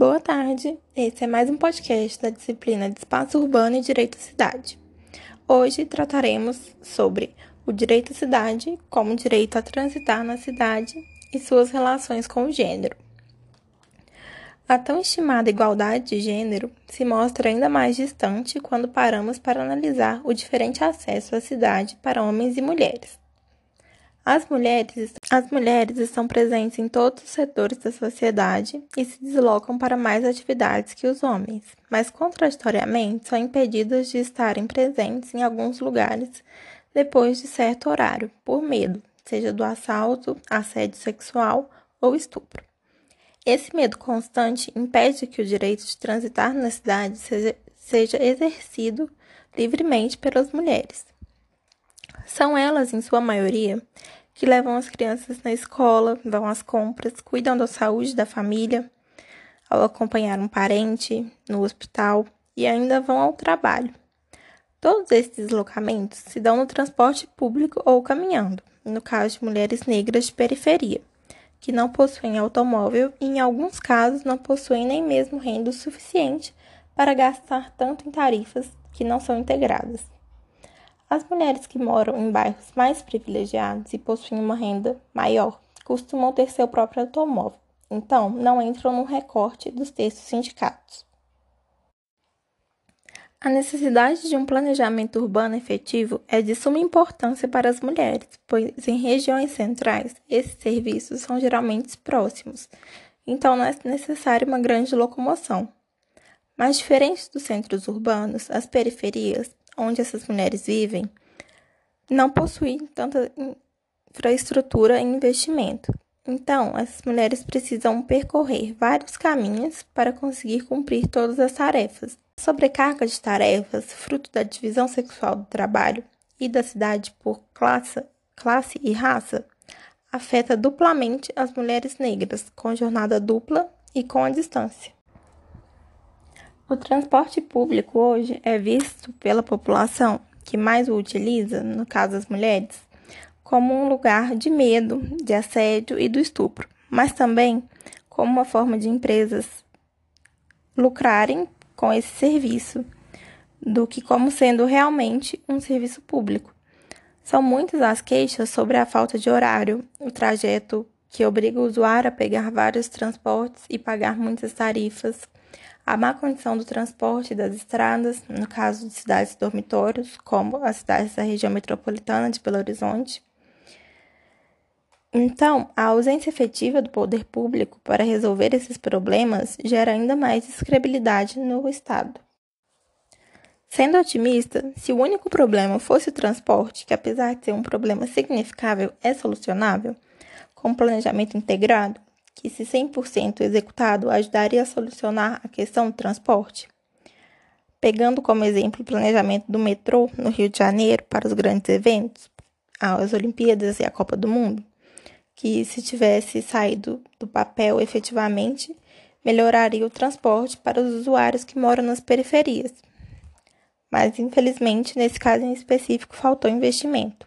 Boa tarde, esse é mais um podcast da disciplina de Espaço Urbano e Direito à Cidade. Hoje trataremos sobre o direito à cidade como direito a transitar na cidade e suas relações com o gênero. A tão estimada igualdade de gênero se mostra ainda mais distante quando paramos para analisar o diferente acesso à cidade para homens e mulheres. As mulheres, as mulheres estão presentes em todos os setores da sociedade e se deslocam para mais atividades que os homens, mas contraditoriamente são impedidas de estarem presentes em alguns lugares depois de certo horário, por medo, seja do assalto, assédio sexual ou estupro. Esse medo constante impede que o direito de transitar na cidade seja, seja exercido livremente pelas mulheres. São elas, em sua maioria, que levam as crianças na escola, vão às compras, cuidam da saúde da família, ao acompanhar um parente no hospital e ainda vão ao trabalho. Todos esses deslocamentos se dão no transporte público ou caminhando, no caso de mulheres negras de periferia, que não possuem automóvel e, em alguns casos, não possuem nem mesmo renda suficiente para gastar tanto em tarifas que não são integradas. As mulheres que moram em bairros mais privilegiados e possuem uma renda maior costumam ter seu próprio automóvel, então não entram no recorte dos textos sindicatos. A necessidade de um planejamento urbano efetivo é de suma importância para as mulheres, pois em regiões centrais esses serviços são geralmente próximos, então não é necessária uma grande locomoção. Mas diferente dos centros urbanos, as periferias onde essas mulheres vivem não possuem tanta infraestrutura e investimento. Então, essas mulheres precisam percorrer vários caminhos para conseguir cumprir todas as tarefas. A sobrecarga de tarefas, fruto da divisão sexual do trabalho e da cidade por classe, classe e raça, afeta duplamente as mulheres negras, com jornada dupla e com a distância. O transporte público hoje é visto pela população que mais o utiliza, no caso as mulheres, como um lugar de medo, de assédio e do estupro, mas também como uma forma de empresas lucrarem com esse serviço, do que como sendo realmente um serviço público. São muitas as queixas sobre a falta de horário, o trajeto que obriga o usuário a pegar vários transportes e pagar muitas tarifas a má condição do transporte das estradas, no caso de cidades dormitórios, como as cidades da região metropolitana de Belo Horizonte. Então, a ausência efetiva do poder público para resolver esses problemas gera ainda mais descredibilidade no Estado. Sendo otimista, se o único problema fosse o transporte, que apesar de ser um problema significável, é solucionável, com planejamento integrado, que, se 100% executado, ajudaria a solucionar a questão do transporte? Pegando como exemplo o planejamento do metrô no Rio de Janeiro para os grandes eventos, as Olimpíadas e a Copa do Mundo, que, se tivesse saído do papel efetivamente, melhoraria o transporte para os usuários que moram nas periferias. Mas, infelizmente, nesse caso em específico, faltou investimento.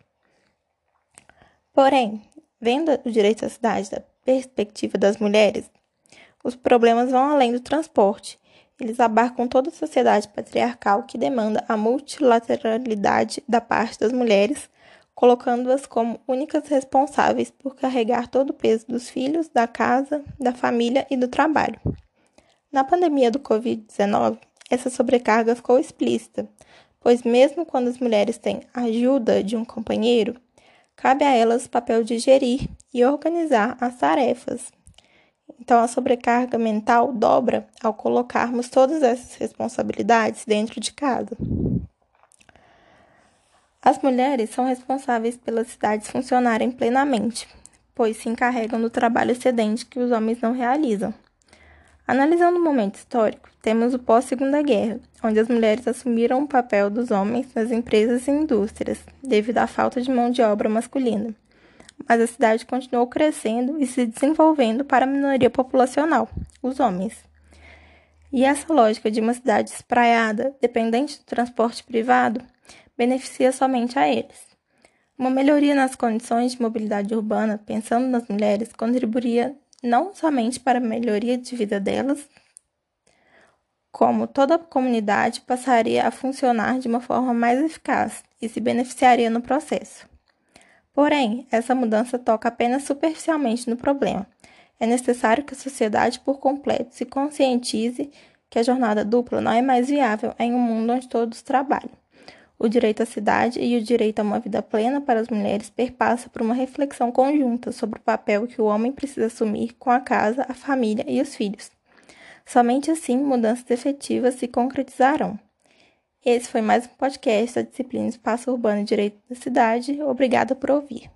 Porém, vendo o direito à cidade da perspectiva das mulheres, os problemas vão além do transporte. Eles abarcam toda a sociedade patriarcal que demanda a multilateralidade da parte das mulheres, colocando-as como únicas responsáveis por carregar todo o peso dos filhos, da casa, da família e do trabalho. Na pandemia do Covid-19, essa sobrecarga ficou explícita, pois, mesmo quando as mulheres têm ajuda de um companheiro, cabe a elas o papel de gerir e organizar as tarefas. Então, a sobrecarga mental dobra ao colocarmos todas essas responsabilidades dentro de casa. As mulheres são responsáveis pelas cidades funcionarem plenamente, pois se encarregam do trabalho excedente que os homens não realizam. Analisando o momento histórico, temos o pós-Segunda Guerra, onde as mulheres assumiram o papel dos homens nas empresas e indústrias, devido à falta de mão de obra masculina. Mas a cidade continuou crescendo e se desenvolvendo para a minoria populacional, os homens. E essa lógica de uma cidade espraiada, dependente do transporte privado, beneficia somente a eles. Uma melhoria nas condições de mobilidade urbana, pensando nas mulheres, contribuiria não somente para a melhoria de vida delas, como toda a comunidade passaria a funcionar de uma forma mais eficaz e se beneficiaria no processo. Porém, essa mudança toca apenas superficialmente no problema. É necessário que a sociedade por completo se conscientize que a jornada dupla não é mais viável em um mundo onde todos trabalham. O direito à cidade e o direito a uma vida plena para as mulheres perpassa por uma reflexão conjunta sobre o papel que o homem precisa assumir com a casa, a família e os filhos. Somente assim mudanças efetivas se concretizarão. Esse foi mais um podcast da disciplina Espaço Urbano e Direito da Cidade. Obrigada por ouvir.